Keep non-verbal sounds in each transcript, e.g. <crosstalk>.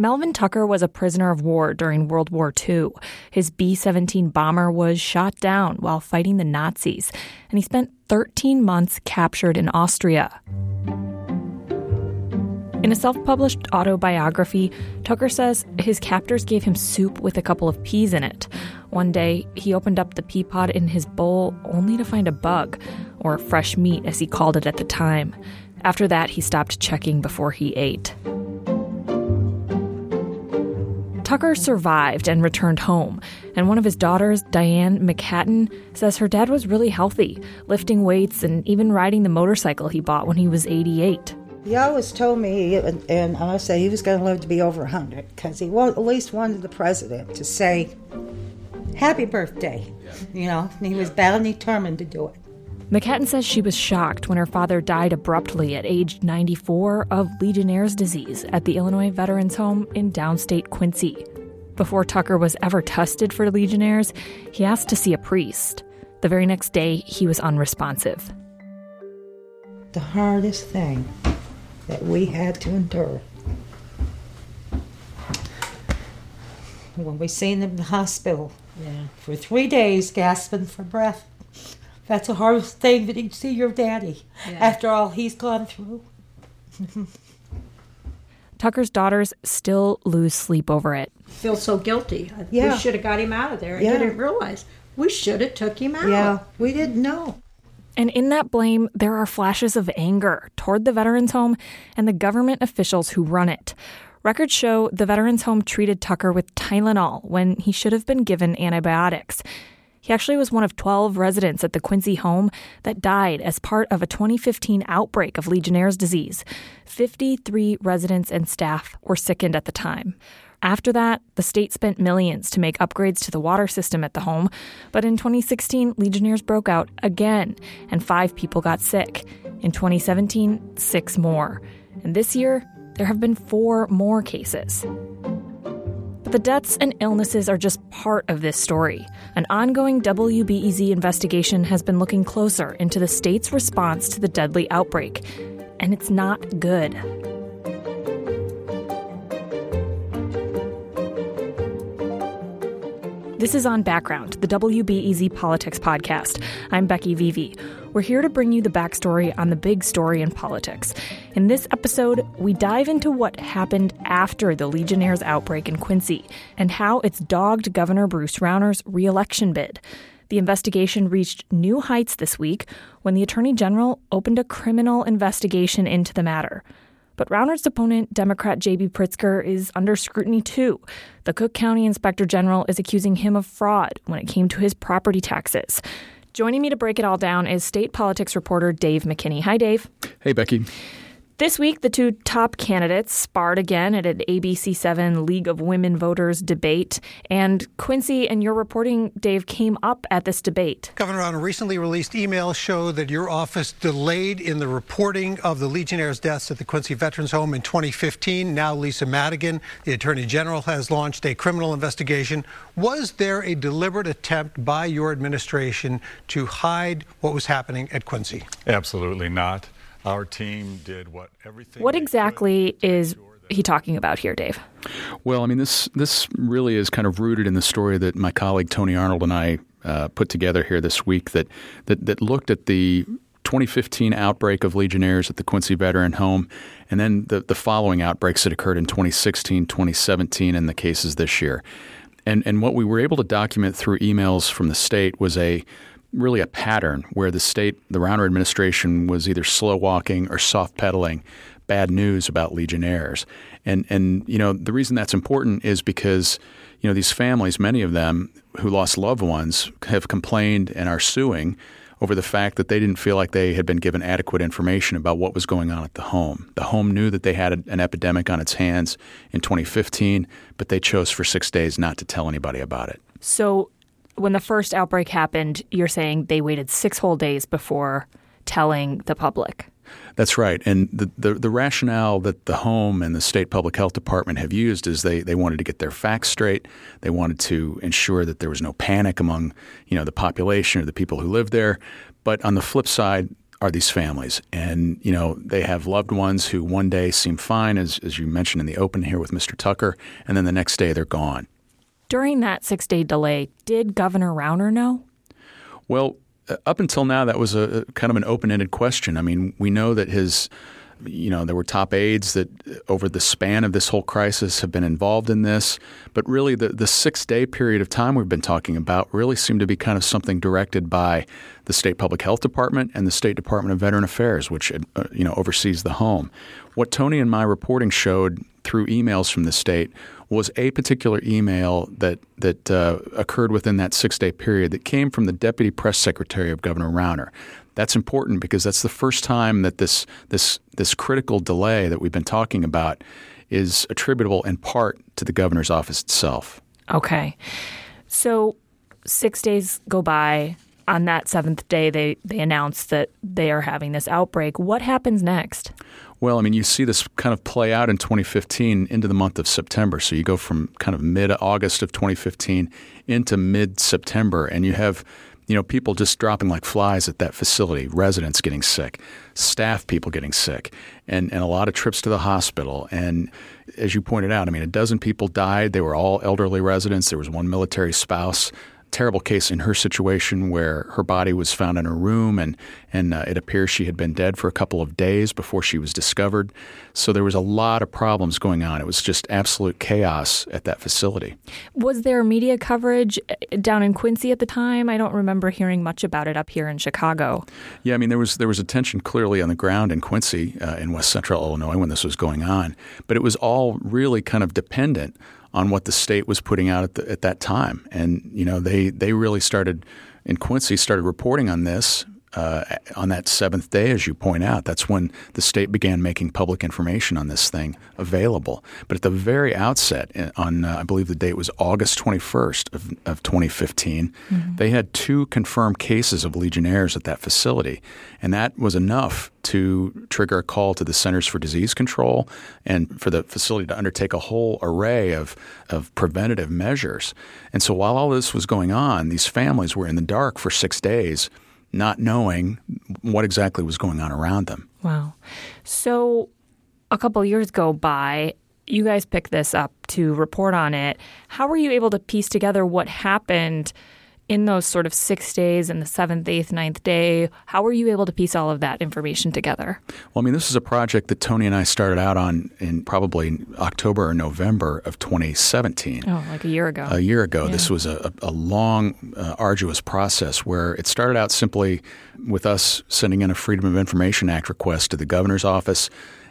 Melvin Tucker was a prisoner of war during World War II. His B 17 bomber was shot down while fighting the Nazis, and he spent 13 months captured in Austria. In a self published autobiography, Tucker says his captors gave him soup with a couple of peas in it. One day, he opened up the pea pod in his bowl only to find a bug, or fresh meat as he called it at the time. After that, he stopped checking before he ate. Tucker survived and returned home, and one of his daughters, Diane McHatton, says her dad was really healthy, lifting weights and even riding the motorcycle he bought when he was 88. He always told me, and I say he was going to live to be over 100 because he at least wanted the president to say, Happy birthday. You know, he was bound and determined to do it. McHatton says she was shocked when her father died abruptly at age 94 of Legionnaire's disease at the Illinois Veterans Home in downstate Quincy. Before Tucker was ever tested for Legionnaire's, he asked to see a priest. The very next day, he was unresponsive. The hardest thing that we had to endure. When we seen him in the hospital yeah. for three days, gasping for breath. That's the hardest thing that you see your daddy yeah. after all he's gone through. <laughs> Tucker's daughters still lose sleep over it. Feel so guilty. Yeah. We should have got him out of there. Yeah. I didn't realize. We should have took him out. Yeah, we didn't know. And in that blame, there are flashes of anger toward the Veterans Home and the government officials who run it. Records show the Veterans Home treated Tucker with Tylenol when he should have been given antibiotics. He actually was one of 12 residents at the Quincy home that died as part of a 2015 outbreak of Legionnaire's disease. 53 residents and staff were sickened at the time. After that, the state spent millions to make upgrades to the water system at the home, but in 2016, Legionnaires broke out again, and five people got sick. In 2017, six more. And this year, there have been four more cases. But the deaths and illnesses are just part of this story. An ongoing WBEZ investigation has been looking closer into the state's response to the deadly outbreak, and it's not good. This is On Background, the WBEZ Politics podcast. I'm Becky Vevea. We're here to bring you the backstory on the big story in politics. In this episode, we dive into what happened after the Legionnaires' outbreak in Quincy and how it's dogged Governor Bruce Rauner's reelection bid. The investigation reached new heights this week when the Attorney General opened a criminal investigation into the matter. But Rauner's opponent, Democrat J.B. Pritzker, is under scrutiny too. The Cook County Inspector General is accusing him of fraud when it came to his property taxes. Joining me to break it all down is state politics reporter Dave McKinney. Hi, Dave. Hey, Becky. This week, the two top candidates sparred again at an ABC7 League of Women Voters debate. And Quincy and your reporting, Dave, came up at this debate. Governor, on a recently released email show that your office delayed in the reporting of the Legionnaire's deaths at the Quincy Veterans Home in 2015. Now, Lisa Madigan, the Attorney General, has launched a criminal investigation. Was there a deliberate attempt by your administration to hide what was happening at Quincy? Absolutely not. Our team did what everything. What exactly is he talking about here, Dave? Well, I mean this this really is kind of rooted in the story that my colleague Tony Arnold and I uh, put together here this week that that that looked at the 2015 outbreak of Legionnaires at the Quincy Veteran Home, and then the, the following outbreaks that occurred in 2016, 2017, and the cases this year. And, and what we were able to document through emails from the state was a really a pattern where the state, the Rauner administration was either slow walking or soft pedaling bad news about Legionnaires. And and you know the reason that's important is because you know these families, many of them who lost loved ones, have complained and are suing over the fact that they didn't feel like they had been given adequate information about what was going on at the home. The home knew that they had an epidemic on its hands in 2015, but they chose for six days not to tell anybody about it. So when the first outbreak happened, you're saying they waited six whole days before telling the public. That's right. And the, the, the, rationale that the home and the state public health department have used is they, they wanted to get their facts straight. They wanted to ensure that there was no panic among you know the population or the people who live there. But on the flip side, are these families. And, you know, they have loved ones who one day seem fine, as, as you mentioned in the open here with Mr. Tucker, and then the next day they're gone. During that six day delay, did Governor Rauner know? Well, uh, up until now, that was a, kind of an open ended question. I mean, we know that his you know, there were top aides that uh, over the span of this whole crisis have been involved in this. But really, the, the six day period of time we've been talking about really seemed to be kind of something directed by the state public health department and the state department of veteran affairs, which uh, you know oversees the home. What Tony and my reporting showed through emails from the state was a particular email that that uh, occurred within that six day period that came from the deputy press secretary of Governor Rauner. That's important because that's the first time that this this this critical delay that we've been talking about is attributable in part to the governor's office itself. Okay. So 6 days go by on that 7th day they they announce that they are having this outbreak. What happens next? Well, I mean, you see this kind of play out in 2015 into the month of September. So you go from kind of mid August of 2015 into mid September, and you have you know, people just dropping like flies at that facility, residents getting sick, staff people getting sick, and, and a lot of trips to the hospital. And as you pointed out, I mean, a dozen people died. They were all elderly residents. There was one military spouse terrible case in her situation where her body was found in her room and and uh, it appears she had been dead for a couple of days before she was discovered. So there was a lot of problems going on. It was just absolute chaos at that facility. Was there media coverage uh, down in Quincy at the time? I don't remember hearing much about it up here in Chicago. Yeah, I mean there was there was attention clearly on the ground in Quincy uh, in West Central Illinois when this was going on, but it was all really kind of dependent on what the state was putting out at, the, at that time. And you know, they they really started in Quincy started reporting on this uh, on that seventh day, as you point out, that's when the state began making public information on this thing available. But at the very outset, on uh, I believe the date was August 21st of, of 2015, mm-hmm. they had two confirmed cases of Legionnaires at that facility, and that was enough to trigger a call to the Centers for Disease Control and for the facility to undertake a whole array of, of preventative measures. And so while all this was going on, these families were in the dark for six days not knowing what exactly was going on around them. Wow. So a couple years go by. You guys pick this up to report on it. How were you able to piece together what happened in those sort of six days and the seventh, eighth, ninth day, how were you able to piece all of that information together? Well, I mean, this is a project that Tony and I started out on in probably October or November of 2017. Oh, like a year ago. A year ago. Yeah. This was a, a long, uh, arduous process where it started out simply with us sending in a Freedom of Information Act request to the governor's office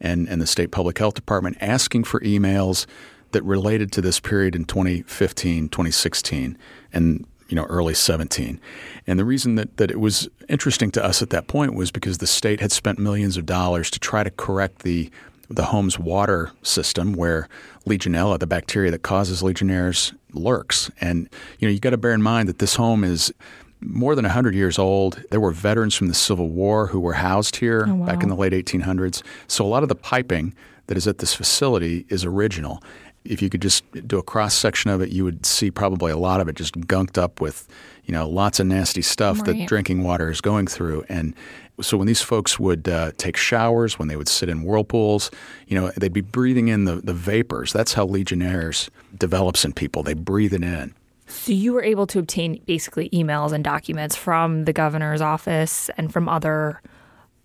and, and the state public health department asking for emails that related to this period in 2015, 2016. And you know, early 17. And the reason that, that it was interesting to us at that point was because the state had spent millions of dollars to try to correct the the home's water system where Legionella, the bacteria that causes Legionnaires, lurks. And you know, you got to bear in mind that this home is more than 100 years old. There were veterans from the Civil War who were housed here oh, wow. back in the late 1800s. So a lot of the piping that is at this facility is original if you could just do a cross section of it, you would see probably a lot of it just gunked up with, you know, lots of nasty stuff right. that drinking water is going through. And so when these folks would uh, take showers, when they would sit in whirlpools, you know, they'd be breathing in the, the vapors. That's how Legionnaires develops in people. They breathe it in. So you were able to obtain basically emails and documents from the governor's office and from other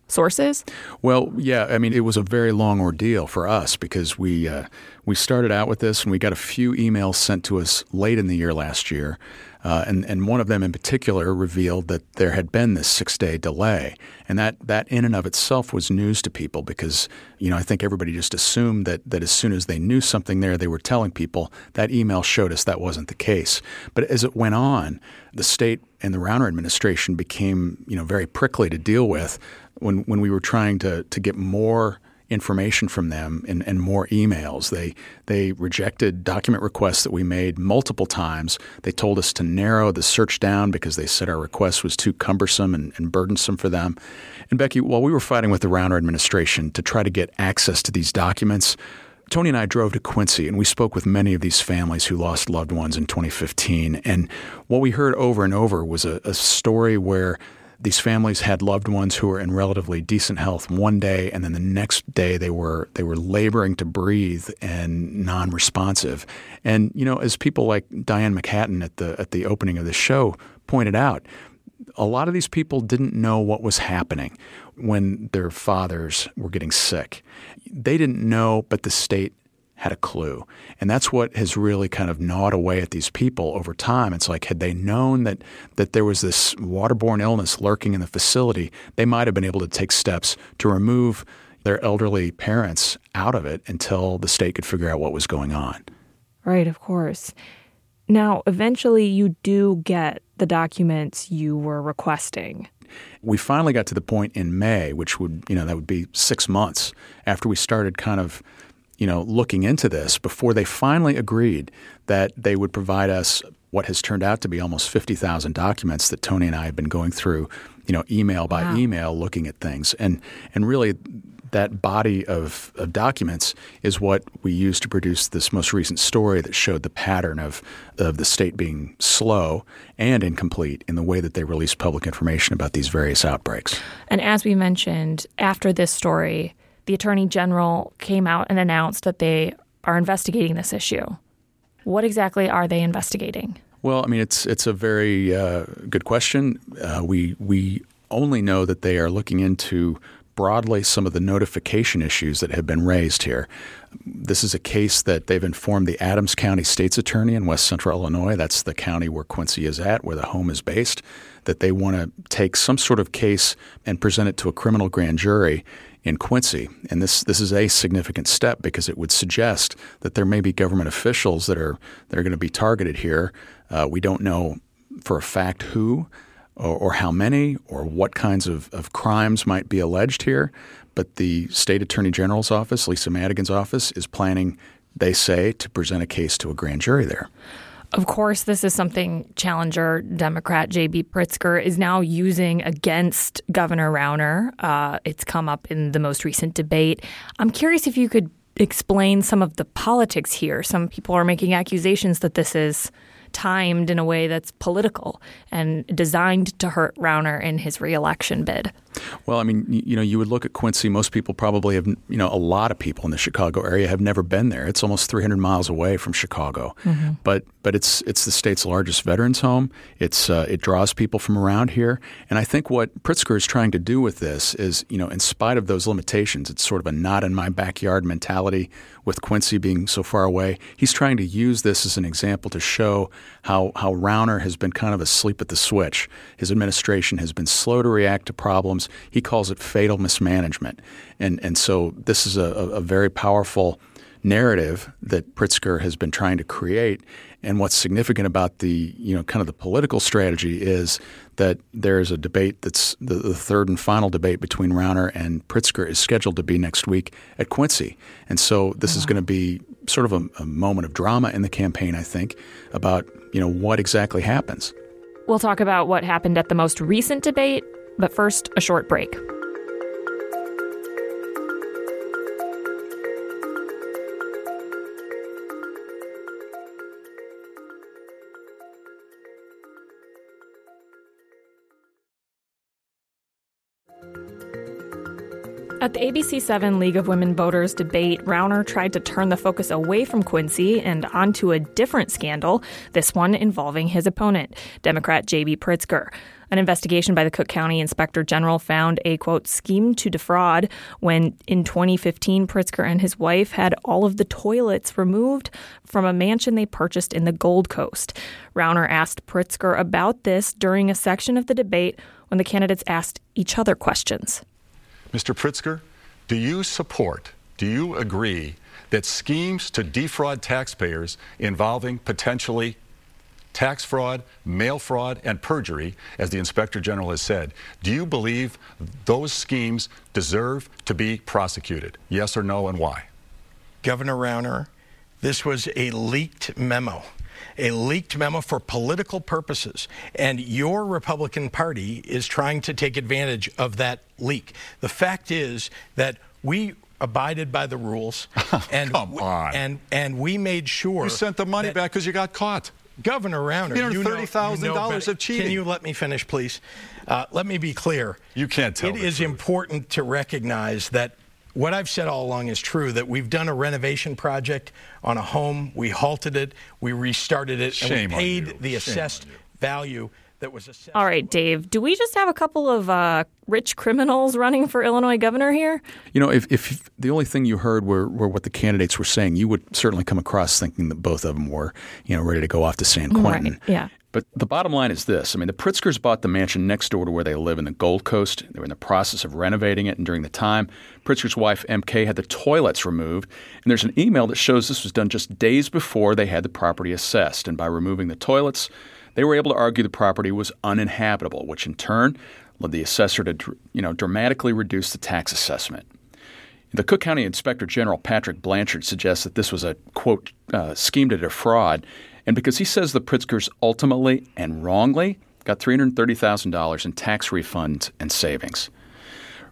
sources? Well, yeah. I mean, it was a very long ordeal for us because we uh, we started out with this and we got a few emails sent to us late in the year last year. Uh, and, and one of them in particular revealed that there had been this six day delay. And that, that in and of itself was news to people because, you know, I think everybody just assumed that, that as soon as they knew something there, they were telling people. That email showed us that wasn't the case. But as it went on, the state and the Rauner administration became, you know, very prickly to deal with when, when we were trying to, to get more information from them and, and more emails. They they rejected document requests that we made multiple times. They told us to narrow the search down because they said our request was too cumbersome and, and burdensome for them. And Becky, while we were fighting with the Rauner administration to try to get access to these documents, Tony and I drove to Quincy and we spoke with many of these families who lost loved ones in 2015. And what we heard over and over was a, a story where these families had loved ones who were in relatively decent health one day, and then the next day they were they were laboring to breathe and non-responsive. And you know, as people like Diane McHatton at the at the opening of the show pointed out, a lot of these people didn't know what was happening when their fathers were getting sick. They didn't know, but the state had a clue. And that's what has really kind of gnawed away at these people over time. It's like had they known that that there was this waterborne illness lurking in the facility, they might have been able to take steps to remove their elderly parents out of it until the state could figure out what was going on. Right, of course. Now, eventually you do get the documents you were requesting. We finally got to the point in May, which would, you know, that would be 6 months after we started kind of you know, looking into this before they finally agreed that they would provide us what has turned out to be almost 50,000 documents that Tony and I have been going through, you know, email by wow. email, looking at things. And, and really, that body of, of documents is what we used to produce this most recent story that showed the pattern of, of the state being slow and incomplete in the way that they release public information about these various outbreaks. And as we mentioned, after this story, the Attorney General came out and announced that they are investigating this issue. What exactly are they investigating? Well, I mean, it's it's a very uh, good question. Uh, we we only know that they are looking into broadly some of the notification issues that have been raised here. This is a case that they've informed the Adams County State's Attorney in West Central Illinois. That's the county where Quincy is at, where the home is based. That they want to take some sort of case and present it to a criminal grand jury in Quincy. And this, this is a significant step because it would suggest that there may be government officials that are, that are going to be targeted here. Uh, we don't know for a fact who or, or, how many or what kinds of, of crimes might be alleged here. But the state attorney general's office, Lisa Madigan's office, is planning, they say, to present a case to a grand jury there. Of course, this is something challenger Democrat J.B. Pritzker is now using against Governor Rauner. Uh, it's come up in the most recent debate. I'm curious if you could explain some of the politics here. Some people are making accusations that this is timed in a way that's political and designed to hurt Rauner in his reelection bid. Well, I mean, you know, you would look at Quincy. Most people probably have, you know, a lot of people in the Chicago area have never been there. It's almost 300 miles away from Chicago, mm-hmm. but but it's it's the state's largest veterans home. It's uh, it draws people from around here, and I think what Pritzker is trying to do with this is, you know, in spite of those limitations, it's sort of a not in my backyard mentality with Quincy being so far away. He's trying to use this as an example to show how how Rauner has been kind of asleep at the switch. His administration has been slow to react to problems he calls it fatal mismanagement. And, and so this is a, a very powerful narrative that Pritzker has been trying to create. And what's significant about the, you know, kind of the political strategy is that there is a debate that's the, the, third and final debate between Rauner and Pritzker is scheduled to be next week at Quincy. And so this is going to be sort of a, a moment of drama in the campaign, I think, about, you know, what exactly happens. We'll talk about what happened at the most recent debate but first, a short break. At the ABC7 League of Women Voters debate, Rauner tried to turn the focus away from Quincy and onto a different scandal, this one involving his opponent, Democrat J.B. Pritzker. An investigation by the Cook County Inspector General found a quote scheme to defraud when in 2015 Pritzker and his wife had all of the toilets removed from a mansion they purchased in the Gold Coast. Rauner asked Pritzker about this during a section of the debate when the candidates asked each other questions. Mr. Pritzker, do you support, do you agree that schemes to defraud taxpayers involving potentially tax fraud, mail fraud, and perjury, as the Inspector General has said. Do you believe those schemes deserve to be prosecuted? Yes or no, and why? Governor Rauner, this was a leaked memo a leaked memo for political purposes. And your Republican Party is trying to take advantage of that leak. The fact is that we abided by the rules <laughs> and on. and and we made sure you sent the money back because you got caught Governor Rauner, you know, thirty thousand dollars of cheating. Can you let me finish, please? Uh, let me be clear. You can't tell. It is truth. important to recognize that what I've said all along is true. That we've done a renovation project on a home, we halted it, we restarted it, Shame and we paid the Shame assessed value that was assessed. All right, Dave. Do we just have a couple of uh, rich criminals running for Illinois governor here? You know, if, if the only thing you heard were, were what the candidates were saying, you would certainly come across thinking that both of them were, you know, ready to go off to San Quentin. Right, yeah. But the bottom line is this. I mean, the Pritzkers bought the mansion next door to where they live in the Gold Coast. They were in the process of renovating it, and during the time, Pritzker's wife, MK, had the toilets removed. And there's an email that shows this was done just days before they had the property assessed. And by removing the toilets, they were able to argue the property was uninhabitable, which in turn led the assessor to you know, dramatically reduce the tax assessment. The Cook County Inspector General Patrick Blanchard suggests that this was a, quote, uh, scheme to defraud and because he says the Pritzkers ultimately and wrongly got $330,000 in tax refunds and savings.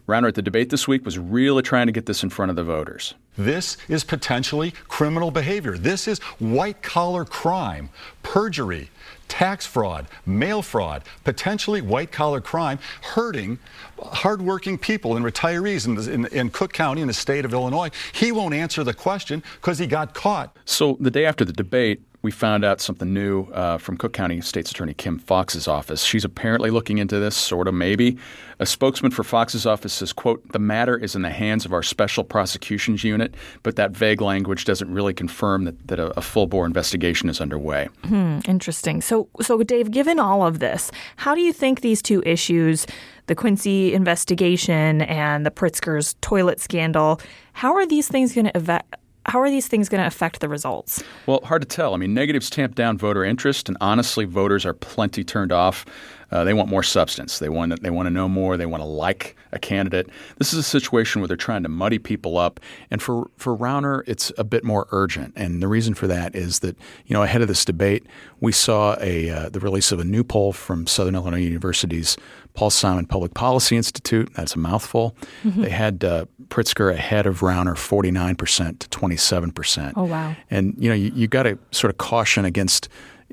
Rauner at the debate this week was really trying to get this in front of the voters. This is potentially criminal behavior. This is white collar crime, perjury, tax fraud, mail fraud, potentially white collar crime, hurting hardworking people and retirees in, in, in, Cook County in the state of Illinois. He won't answer the question because he got caught. So the day after the debate, we found out something new uh, from Cook County State's Attorney Kim Foxx's office. She's apparently looking into this, sort of, maybe. A spokesman for Foxx's office says, quote, the matter is in the hands of our special prosecutions unit, but that vague language doesn't really confirm that, that a, a full-bore investigation is underway. Hmm, interesting. So, so, Dave, given all of this, how do you think these two issues, the Quincy investigation and the Pritzker's toilet scandal, how are these things going to evaluate? How are these things going to affect the results? Well, hard to tell. I mean, negatives tamp down voter interest, and honestly, voters are plenty turned off. Uh, they want more substance. They want they want to know more. They want to like a candidate. This is a situation where they're trying to muddy people up, and for for Rauner, it's a bit more urgent. And the reason for that is that you know ahead of this debate, we saw a uh, the release of a new poll from Southern Illinois University's Paul Simon Public Policy Institute. That's a mouthful. Mm-hmm. They had uh, Pritzker ahead of Rauner 49% to 27%. Oh, wow. And, you know, you, you got to sort of caution against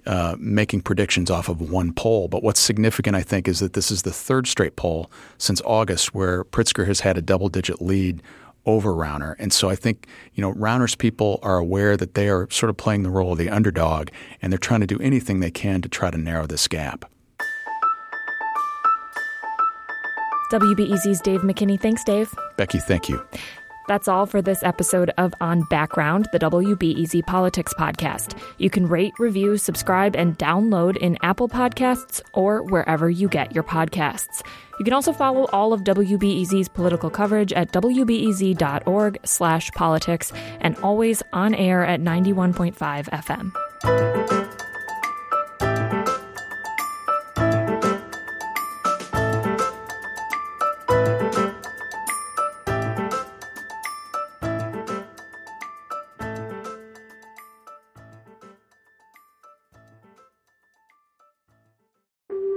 uh, making predictions off of one poll. But what's significant, I think, is that this is the third straight poll since August where Pritzker has had a double digit lead over Rauner. And so I think, you know, Rauner's people are aware that they are sort of playing the role of the underdog and they're trying to do anything they can to try to narrow this gap. WBEZ's Dave McKinney. Thanks, Dave. Becky, thank you. That's all for this episode of On Background, the WBEZ Politics podcast. You can rate, review, subscribe, and download in Apple Podcasts or wherever you get your podcasts. You can also follow all of WBEZ's political coverage at wbez.org slash politics and always on air at 91.5 FM.